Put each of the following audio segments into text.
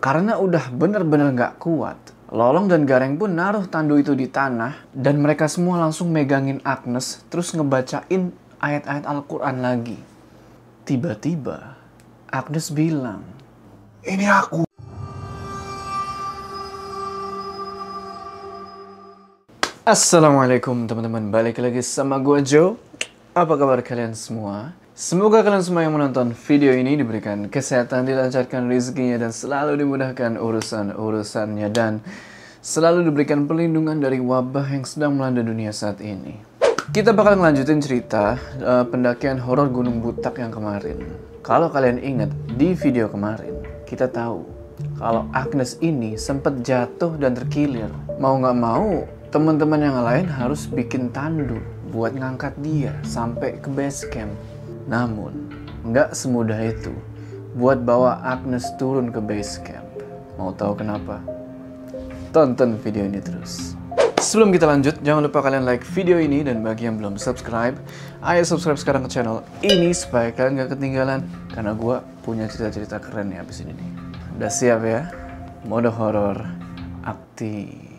Karena udah bener-bener gak kuat, Lolong dan Gareng pun naruh tandu itu di tanah dan mereka semua langsung megangin Agnes terus ngebacain ayat-ayat Al-Quran lagi. Tiba-tiba Agnes bilang, Ini aku. Assalamualaikum teman-teman, balik lagi sama gue Joe. Apa kabar kalian semua? Semoga kalian semua yang menonton video ini diberikan kesehatan, dilancarkan rezekinya, dan selalu dimudahkan urusan-urusannya, dan selalu diberikan perlindungan dari wabah yang sedang melanda dunia saat ini. Kita bakal ngelanjutin cerita uh, pendakian horor Gunung Butak yang kemarin. Kalau kalian ingat, di video kemarin, kita tahu kalau Agnes ini sempat jatuh dan terkilir. Mau nggak mau, teman-teman yang lain harus bikin tandu buat ngangkat dia sampai ke base camp. Namun, nggak semudah itu buat bawa Agnes turun ke base camp. Mau tahu kenapa? Tonton video ini terus. Sebelum kita lanjut, jangan lupa kalian like video ini dan bagi yang belum subscribe, ayo subscribe sekarang ke channel ini supaya kalian gak ketinggalan karena gue punya cerita-cerita keren nih abis ini nih. Udah siap ya? Mode horor aktif.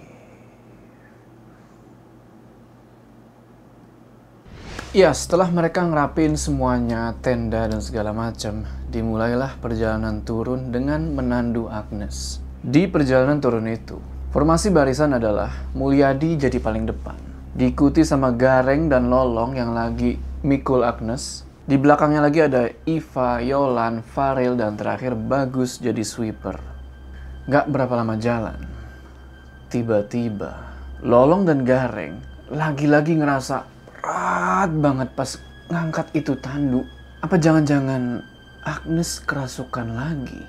Ya, setelah mereka ngerapin semuanya, tenda dan segala macam, dimulailah perjalanan turun dengan menandu Agnes. Di perjalanan turun itu, formasi barisan adalah Mulyadi jadi paling depan. Diikuti sama Gareng dan Lolong yang lagi mikul Agnes. Di belakangnya lagi ada Iva, Yolan, Faril, dan terakhir Bagus jadi sweeper. Gak berapa lama jalan, tiba-tiba Lolong dan Gareng lagi-lagi ngerasa berat banget pas ngangkat itu tandu. Apa jangan-jangan Agnes kerasukan lagi?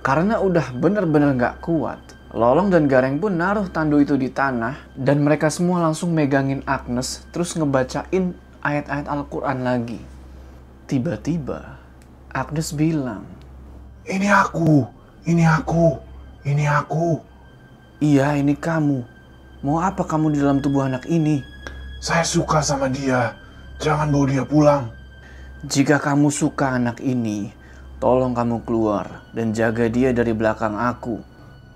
Karena udah bener-bener gak kuat, Lolong dan Gareng pun naruh tandu itu di tanah dan mereka semua langsung megangin Agnes terus ngebacain ayat-ayat Al-Quran lagi. Tiba-tiba Agnes bilang, Ini aku. Ini aku. Ini aku. Iya ini kamu. Mau apa kamu di dalam tubuh anak ini? Saya suka sama dia. Jangan bawa dia pulang. Jika kamu suka anak ini, tolong kamu keluar dan jaga dia dari belakang aku.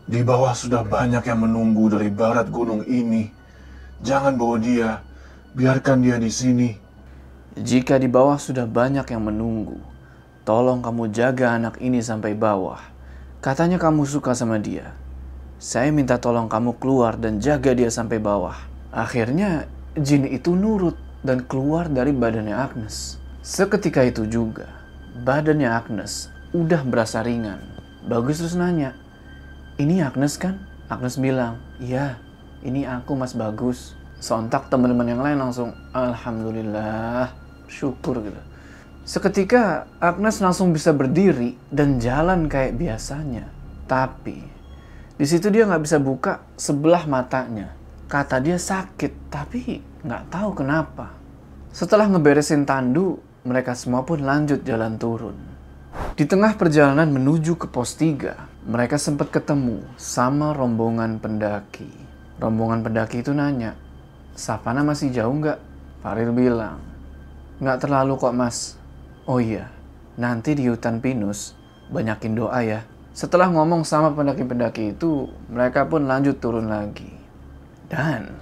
Di bawah sudah banyak yang menunggu dari barat gunung ini. Jangan bawa dia. Biarkan dia di sini. Jika di bawah sudah banyak yang menunggu, tolong kamu jaga anak ini sampai bawah. Katanya kamu suka sama dia. Saya minta tolong kamu keluar dan jaga dia sampai bawah. Akhirnya jin itu nurut dan keluar dari badannya Agnes. Seketika itu juga, badannya Agnes udah berasa ringan. Bagus terus nanya, ini Agnes kan? Agnes bilang, iya, ini aku Mas Bagus. Sontak teman-teman yang lain langsung, Alhamdulillah, syukur gitu. Seketika Agnes langsung bisa berdiri dan jalan kayak biasanya. Tapi, di situ dia nggak bisa buka sebelah matanya Kata dia sakit, tapi nggak tahu kenapa. Setelah ngeberesin tandu, mereka semua pun lanjut jalan turun. Di tengah perjalanan menuju ke pos 3, mereka sempat ketemu sama rombongan pendaki. Rombongan pendaki itu nanya, Savana masih jauh nggak? Faril bilang, nggak terlalu kok mas. Oh iya, nanti di hutan pinus banyakin doa ya. Setelah ngomong sama pendaki-pendaki itu, mereka pun lanjut turun lagi. Dan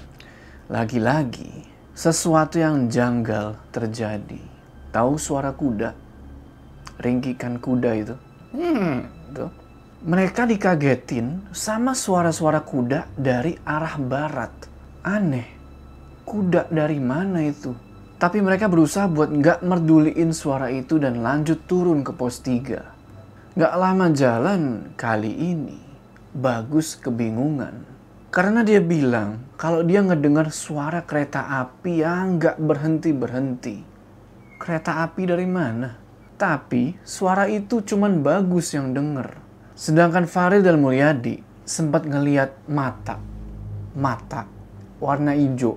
lagi-lagi sesuatu yang janggal terjadi. Tahu suara kuda? Ringkikan kuda itu. Hmm, tuh. Mereka dikagetin sama suara-suara kuda dari arah barat. Aneh. Kuda dari mana itu? Tapi mereka berusaha buat nggak merduliin suara itu dan lanjut turun ke pos 3. Nggak lama jalan kali ini, Bagus kebingungan karena dia bilang kalau dia ngedengar suara kereta api yang nggak berhenti-berhenti. Kereta api dari mana? Tapi suara itu cuman bagus yang denger. Sedangkan Farid dan Mulyadi sempat ngeliat mata. Mata warna hijau.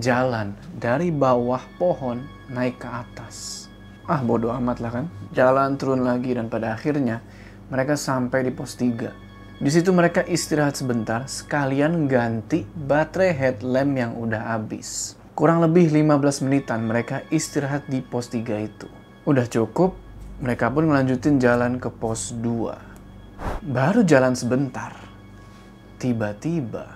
Jalan dari bawah pohon naik ke atas. Ah bodoh amat lah kan. Jalan turun lagi dan pada akhirnya mereka sampai di pos 3 di situ mereka istirahat sebentar sekalian ganti baterai headlamp yang udah habis. Kurang lebih 15 menitan mereka istirahat di pos 3 itu. Udah cukup, mereka pun melanjutin jalan ke pos 2. Baru jalan sebentar, tiba-tiba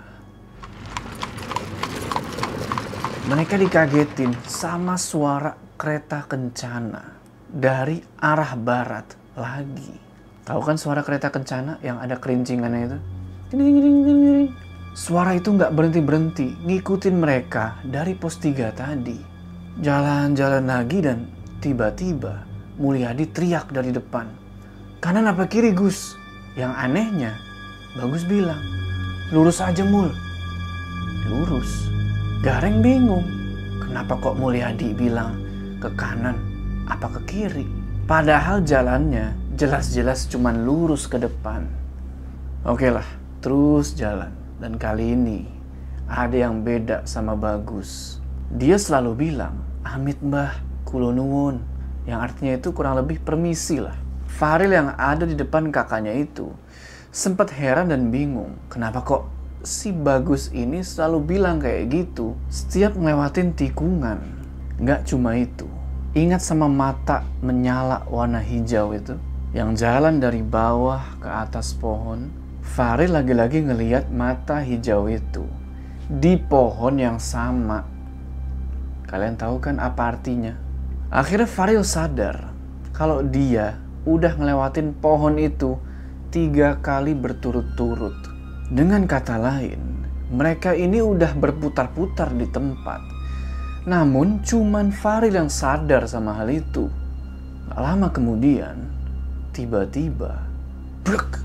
mereka dikagetin sama suara kereta kencana dari arah barat lagi. Tahu kan suara kereta kencana yang ada kerincingannya itu? Suara itu nggak berhenti-berhenti ngikutin mereka dari pos 3 tadi. Jalan-jalan lagi dan tiba-tiba Mulyadi teriak dari depan. Kanan apa kiri Gus? Yang anehnya, Bagus bilang, lurus aja Mul. Lurus. Gareng bingung. Kenapa kok Mulyadi bilang ke kanan apa ke kiri? Padahal jalannya jelas-jelas cuman lurus ke depan. Oke lah, terus jalan. Dan kali ini ada yang beda sama Bagus. Dia selalu bilang, Amit mbah, kulonuwun. Yang artinya itu kurang lebih permisi lah. Faril yang ada di depan kakaknya itu sempat heran dan bingung. Kenapa kok si Bagus ini selalu bilang kayak gitu setiap ngelewatin tikungan. Nggak cuma itu. Ingat sama mata menyala warna hijau itu? Yang jalan dari bawah ke atas pohon Farid lagi-lagi ngeliat mata hijau itu di pohon yang sama. Kalian tahu kan apa artinya? Akhirnya Faril sadar kalau dia udah ngelewatin pohon itu tiga kali berturut-turut. Dengan kata lain, mereka ini udah berputar-putar di tempat. Namun cuman Faril yang sadar sama hal itu. Gak lama kemudian, tiba-tiba, brek,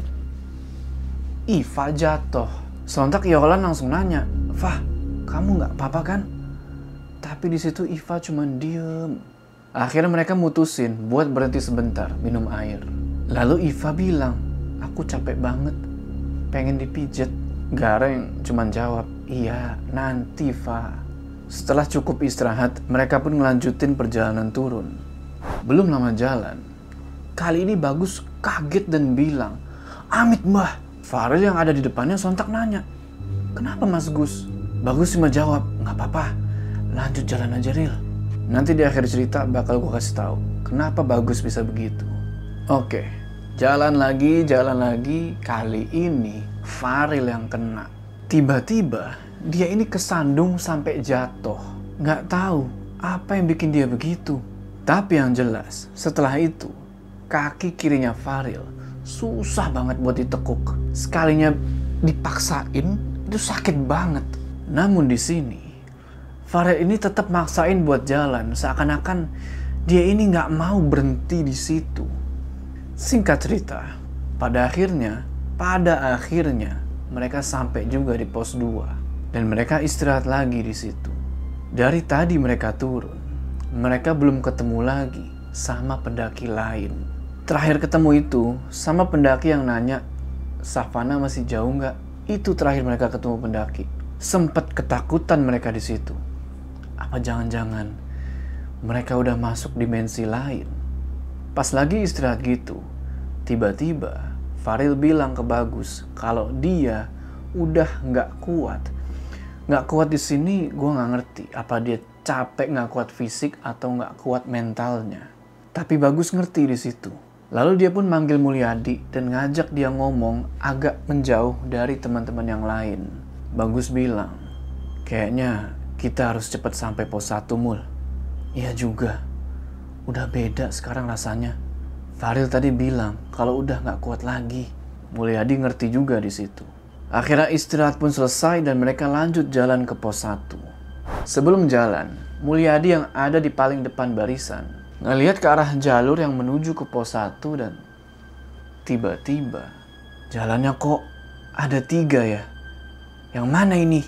Iva jatuh. Sontak Yolan langsung nanya, Fah, kamu nggak apa-apa kan? Tapi di situ Iva cuma diem. Akhirnya mereka mutusin buat berhenti sebentar minum air. Lalu Iva bilang, aku capek banget, pengen dipijet. Gareng cuma jawab, iya nanti Fa. Setelah cukup istirahat, mereka pun ngelanjutin perjalanan turun. Belum lama jalan, kali ini Bagus kaget dan bilang, Amit mbah, Farel yang ada di depannya sontak nanya, Kenapa Mas Gus? Bagus cuma jawab, nggak apa-apa, lanjut jalan aja Ril. Nanti di akhir cerita bakal gue kasih tahu kenapa Bagus bisa begitu. Oke, jalan lagi, jalan lagi. Kali ini Faril yang kena. Tiba-tiba dia ini kesandung sampai jatuh. Nggak tahu apa yang bikin dia begitu. Tapi yang jelas, setelah itu, kaki kirinya Faril susah banget buat ditekuk. Sekalinya dipaksain, itu sakit banget. Namun di sini, Farel ini tetap maksain buat jalan, seakan-akan dia ini nggak mau berhenti di situ. Singkat cerita, pada akhirnya, pada akhirnya mereka sampai juga di pos 2 dan mereka istirahat lagi di situ. Dari tadi mereka turun, mereka belum ketemu lagi sama pendaki lain. Terakhir ketemu itu sama pendaki yang nanya, Savana masih jauh nggak? Itu terakhir mereka ketemu pendaki. Sempat ketakutan mereka di situ. Apa jangan-jangan mereka udah masuk dimensi lain? Pas lagi istirahat gitu, tiba-tiba Faril bilang ke Bagus kalau dia udah nggak kuat. Nggak kuat di sini, gue nggak ngerti apa dia capek nggak kuat fisik atau nggak kuat mentalnya. Tapi Bagus ngerti di situ Lalu dia pun manggil Mulyadi dan ngajak dia ngomong agak menjauh dari teman-teman yang lain. Bagus bilang, kayaknya kita harus cepat sampai pos 1 Mul. Iya juga, udah beda sekarang rasanya. Faril tadi bilang kalau udah gak kuat lagi. Mulyadi ngerti juga di situ. Akhirnya istirahat pun selesai dan mereka lanjut jalan ke pos 1. Sebelum jalan, Mulyadi yang ada di paling depan barisan ngelihat ke arah jalur yang menuju ke pos 1 dan tiba-tiba jalannya kok ada tiga ya. Yang mana ini?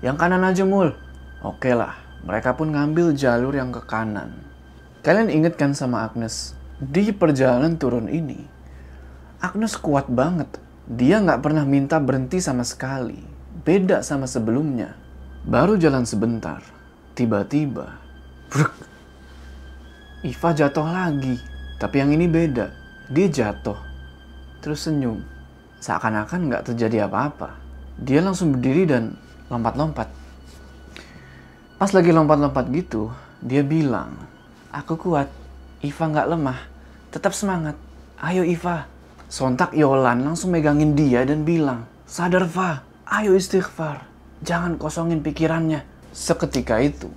Yang kanan aja mul. Oke lah, mereka pun ngambil jalur yang ke kanan. Kalian inget kan sama Agnes? Di perjalanan turun ini, Agnes kuat banget. Dia nggak pernah minta berhenti sama sekali. Beda sama sebelumnya. Baru jalan sebentar, tiba-tiba, Iva jatuh lagi. Tapi yang ini beda. Dia jatuh. Terus senyum. Seakan-akan nggak terjadi apa-apa. Dia langsung berdiri dan lompat-lompat. Pas lagi lompat-lompat gitu, dia bilang, Aku kuat. Iva nggak lemah. Tetap semangat. Ayo Iva. Sontak Yolan langsung megangin dia dan bilang, Sadar Fa, ayo istighfar. Jangan kosongin pikirannya. Seketika itu,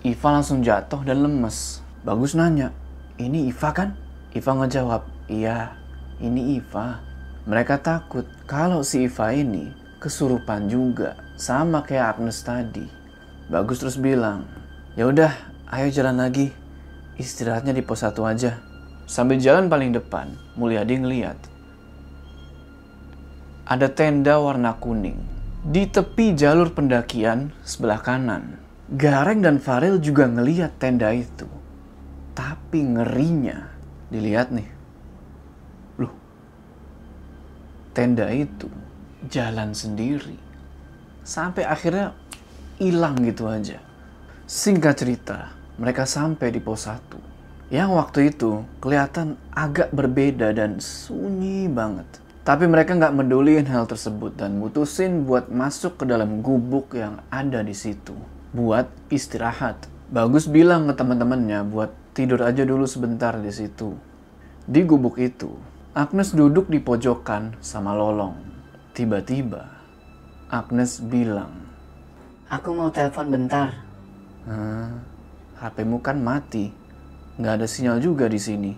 Iva langsung jatuh dan lemes. Bagus nanya, ini Iva kan? Iva ngejawab, iya, ini Iva. Mereka takut kalau si Iva ini kesurupan juga, sama kayak Agnes tadi. Bagus terus bilang, ya udah, ayo jalan lagi. Istirahatnya di pos satu aja. Sambil jalan paling depan, Mulyadi ngeliat. Ada tenda warna kuning. Di tepi jalur pendakian sebelah kanan. Gareng dan Farel juga ngeliat tenda itu. Tapi ngerinya, dilihat nih. Loh, tenda itu jalan sendiri. Sampai akhirnya hilang gitu aja. Singkat cerita, mereka sampai di pos 1 yang waktu itu kelihatan agak berbeda dan sunyi banget. Tapi mereka nggak meduliin hal tersebut dan mutusin buat masuk ke dalam gubuk yang ada di situ. Buat istirahat. Bagus bilang ke teman-temannya buat tidur aja dulu sebentar di situ. Di gubuk itu, Agnes duduk di pojokan sama Lolong. Tiba-tiba, Agnes bilang, Aku mau telepon bentar. Hah, HPmu kan mati. Nggak ada sinyal juga di sini.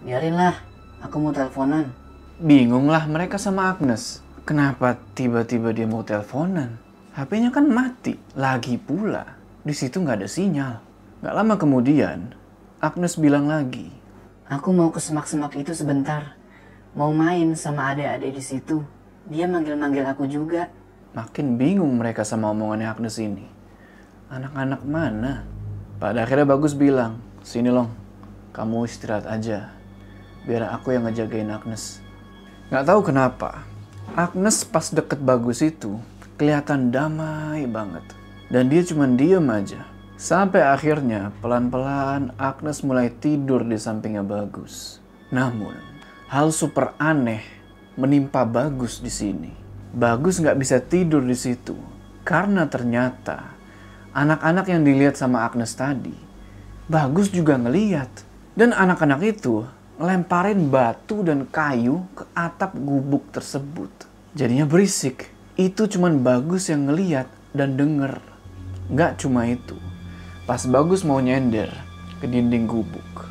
Biarinlah, aku mau teleponan. Bingung lah mereka sama Agnes. Kenapa tiba-tiba dia mau teleponan? HP-nya kan mati. Lagi pula, di situ nggak ada sinyal. Nggak lama kemudian, Agnes bilang lagi. Aku mau ke semak-semak itu sebentar. Mau main sama adik-adik di situ. Dia manggil-manggil aku juga. Makin bingung mereka sama omongannya Agnes ini. Anak-anak mana? Pada akhirnya Bagus bilang, Sini Long, kamu istirahat aja. Biar aku yang ngejagain Agnes. Nggak tahu kenapa, Agnes pas deket Bagus itu kelihatan damai banget. Dan dia cuma diem aja. Sampai akhirnya pelan-pelan Agnes mulai tidur di sampingnya Bagus. Namun, hal super aneh menimpa Bagus di sini. Bagus nggak bisa tidur di situ karena ternyata anak-anak yang dilihat sama Agnes tadi Bagus juga ngeliat. Dan anak-anak itu ngelemparin batu dan kayu ke atap gubuk tersebut. Jadinya berisik. Itu cuman Bagus yang ngeliat dan denger. Gak cuma itu. Pas Bagus mau nyender ke dinding gubuk.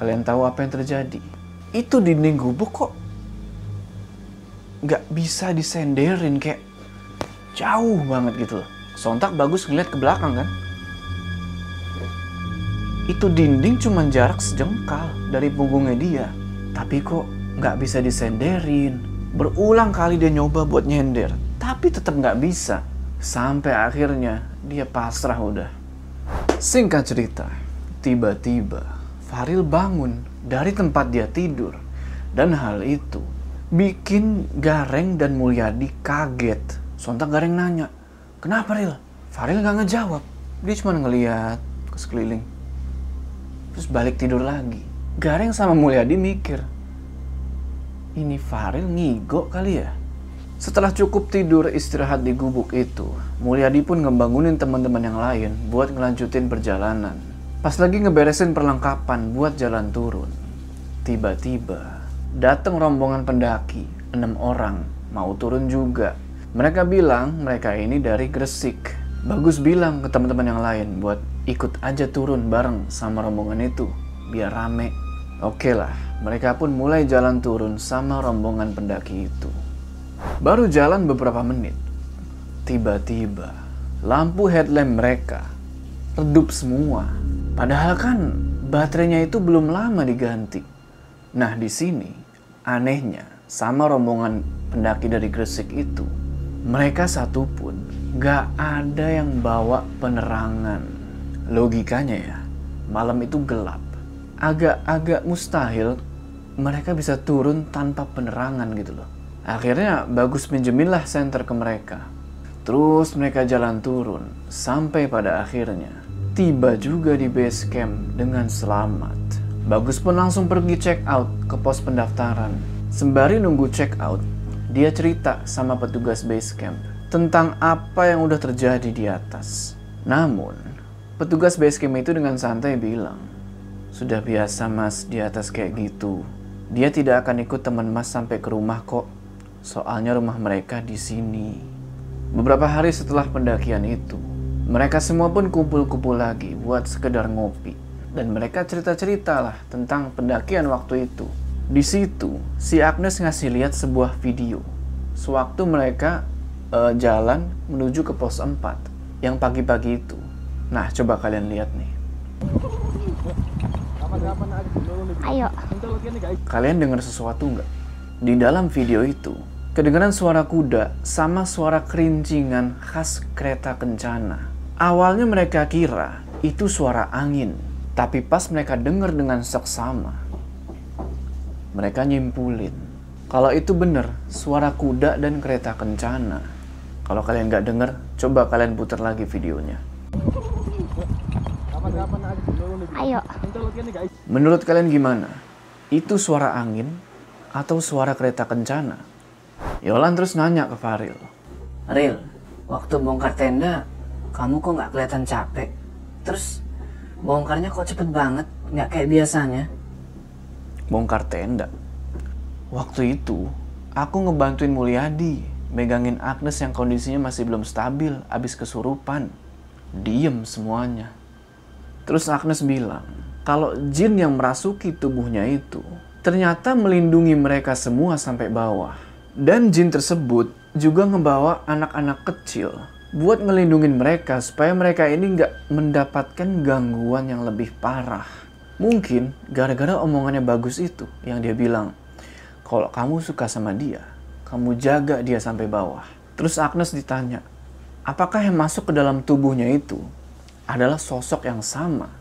Kalian tahu apa yang terjadi? Itu dinding gubuk kok gak bisa disenderin kayak jauh banget gitu loh. Sontak Bagus ngeliat ke belakang kan itu dinding cuma jarak sejengkal dari punggungnya dia. Tapi kok nggak bisa disenderin. Berulang kali dia nyoba buat nyender, tapi tetap nggak bisa. Sampai akhirnya dia pasrah udah. Singkat cerita, tiba-tiba Faril bangun dari tempat dia tidur. Dan hal itu bikin Gareng dan Mulyadi kaget. Sontak Gareng nanya, kenapa Ril? Faril nggak ngejawab. Dia cuma ngeliat ke sekeliling terus balik tidur lagi. Gareng sama Mulyadi mikir, ini Faril ngigo kali ya? Setelah cukup tidur istirahat di gubuk itu, Mulyadi pun ngebangunin teman-teman yang lain buat ngelanjutin perjalanan. Pas lagi ngeberesin perlengkapan buat jalan turun, tiba-tiba datang rombongan pendaki, enam orang, mau turun juga. Mereka bilang mereka ini dari Gresik. Bagus bilang ke teman-teman yang lain buat ikut aja turun bareng sama rombongan itu biar rame. Oke lah, mereka pun mulai jalan turun sama rombongan pendaki itu. Baru jalan beberapa menit, tiba-tiba lampu headlamp mereka redup semua. Padahal kan baterainya itu belum lama diganti. Nah di sini anehnya sama rombongan pendaki dari Gresik itu, mereka satu pun gak ada yang bawa penerangan logikanya ya, malam itu gelap. Agak-agak mustahil mereka bisa turun tanpa penerangan gitu loh. Akhirnya bagus pinjeminlah senter ke mereka. Terus mereka jalan turun sampai pada akhirnya tiba juga di base camp dengan selamat. Bagus pun langsung pergi check out ke pos pendaftaran. Sembari nunggu check out, dia cerita sama petugas base camp tentang apa yang udah terjadi di atas. Namun, Petugas basecamp itu dengan santai bilang, sudah biasa mas di atas kayak gitu. Dia tidak akan ikut teman Mas sampai ke rumah kok. Soalnya rumah mereka di sini. Beberapa hari setelah pendakian itu, mereka semua pun kumpul-kumpul lagi buat sekedar ngopi. Dan mereka cerita-cerita lah tentang pendakian waktu itu. Di situ, si Agnes ngasih lihat sebuah video. Sewaktu mereka uh, jalan menuju ke pos 4 yang pagi-pagi itu. Nah, coba kalian lihat nih. Ayo. Kalian dengar sesuatu nggak? Di dalam video itu, kedengaran suara kuda sama suara kerincingan khas kereta kencana. Awalnya mereka kira itu suara angin, tapi pas mereka dengar dengan seksama, mereka nyimpulin kalau itu benar suara kuda dan kereta kencana. Kalau kalian nggak dengar, coba kalian putar lagi videonya. Ayo. Menurut kalian gimana? Itu suara angin atau suara kereta kencana? Yolan terus nanya ke Faril. Ril, waktu bongkar tenda, kamu kok nggak kelihatan capek? Terus bongkarnya kok cepet banget, nggak kayak biasanya? Bongkar tenda. Waktu itu, aku ngebantuin Mulyadi, megangin Agnes yang kondisinya masih belum stabil, abis kesurupan. Diem semuanya. Terus Agnes bilang, kalau jin yang merasuki tubuhnya itu ternyata melindungi mereka semua sampai bawah. Dan jin tersebut juga ngebawa anak-anak kecil buat ngelindungin mereka supaya mereka ini nggak mendapatkan gangguan yang lebih parah. Mungkin gara-gara omongannya bagus itu yang dia bilang, kalau kamu suka sama dia, kamu jaga dia sampai bawah. Terus Agnes ditanya, apakah yang masuk ke dalam tubuhnya itu adalah sosok yang sama.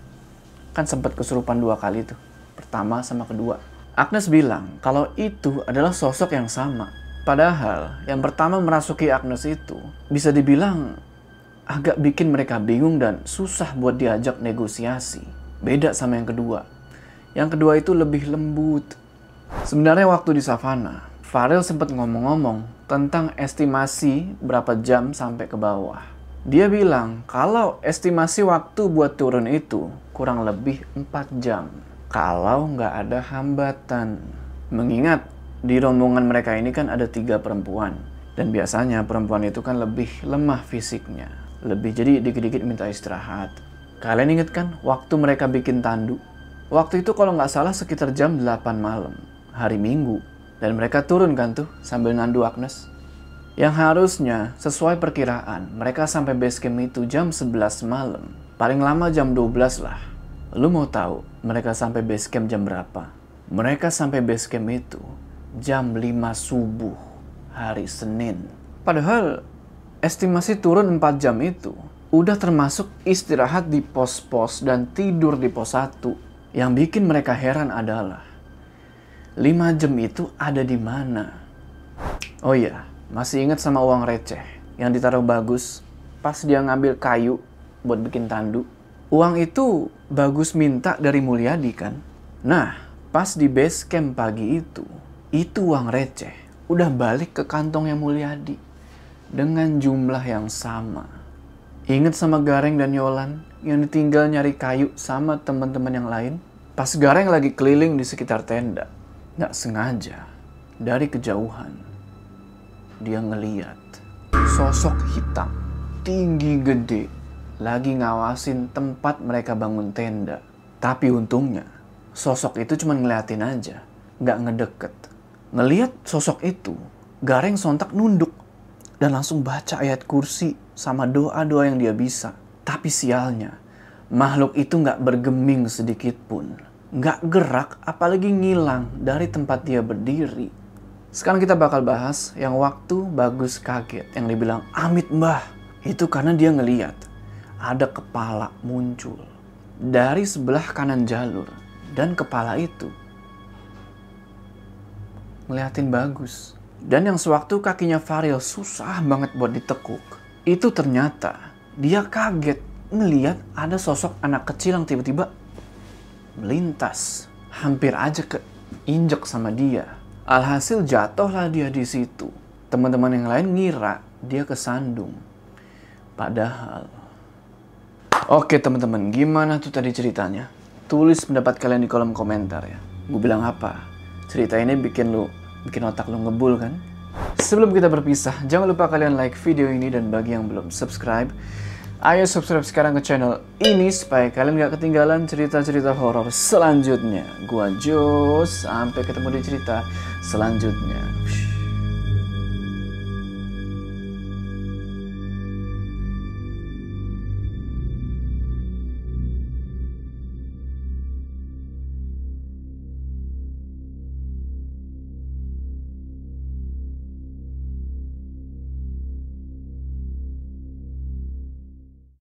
Kan sempat kesurupan dua kali tuh. Pertama sama kedua. Agnes bilang kalau itu adalah sosok yang sama. Padahal yang pertama merasuki Agnes itu bisa dibilang agak bikin mereka bingung dan susah buat diajak negosiasi. Beda sama yang kedua. Yang kedua itu lebih lembut. Sebenarnya waktu di savana, Farel sempat ngomong-ngomong tentang estimasi berapa jam sampai ke bawah. Dia bilang kalau estimasi waktu buat turun itu kurang lebih 4 jam. Kalau nggak ada hambatan. Mengingat di rombongan mereka ini kan ada tiga perempuan. Dan biasanya perempuan itu kan lebih lemah fisiknya. Lebih jadi dikit-dikit minta istirahat. Kalian inget kan waktu mereka bikin tandu? Waktu itu kalau nggak salah sekitar jam 8 malam. Hari Minggu. Dan mereka turun kan tuh sambil nandu Agnes. Yang harusnya sesuai perkiraan mereka sampai base camp itu jam 11 malam. Paling lama jam 12 lah. Lu mau tahu mereka sampai base camp jam berapa? Mereka sampai base camp itu jam 5 subuh hari Senin. Padahal estimasi turun 4 jam itu udah termasuk istirahat di pos-pos dan tidur di pos 1. Yang bikin mereka heran adalah 5 jam itu ada di mana? Oh iya, masih ingat sama uang receh yang ditaruh bagus pas dia ngambil kayu buat bikin tandu. Uang itu bagus minta dari Mulyadi kan? Nah, pas di base camp pagi itu, itu uang receh udah balik ke kantongnya Mulyadi dengan jumlah yang sama. Ingat sama Gareng dan Yolan yang ditinggal nyari kayu sama teman-teman yang lain? Pas Gareng lagi keliling di sekitar tenda, nggak sengaja dari kejauhan dia ngeliat sosok hitam tinggi gede lagi ngawasin tempat mereka bangun tenda. Tapi untungnya sosok itu cuma ngeliatin aja, nggak ngedeket. Ngeliat sosok itu, Gareng sontak nunduk dan langsung baca ayat kursi sama doa-doa yang dia bisa. Tapi sialnya, makhluk itu nggak bergeming sedikit pun. Nggak gerak, apalagi ngilang dari tempat dia berdiri. Sekarang kita bakal bahas yang waktu bagus kaget yang dibilang amit mbah. Itu karena dia ngeliat ada kepala muncul dari sebelah kanan jalur dan kepala itu ngeliatin bagus. Dan yang sewaktu kakinya Faril susah banget buat ditekuk, itu ternyata dia kaget ngeliat ada sosok anak kecil yang tiba-tiba melintas, hampir aja keinjek sama dia. Alhasil jatuhlah dia di situ. Teman-teman yang lain ngira dia kesandung. Padahal. Oke teman-teman, gimana tuh tadi ceritanya? Tulis pendapat kalian di kolom komentar ya. Gue bilang apa? Cerita ini bikin lu bikin otak lu ngebul kan? Sebelum kita berpisah, jangan lupa kalian like video ini dan bagi yang belum subscribe, ayo subscribe sekarang ke channel ini supaya kalian gak ketinggalan cerita-cerita horor selanjutnya. Gua Jos, sampai ketemu di cerita selanjutnya.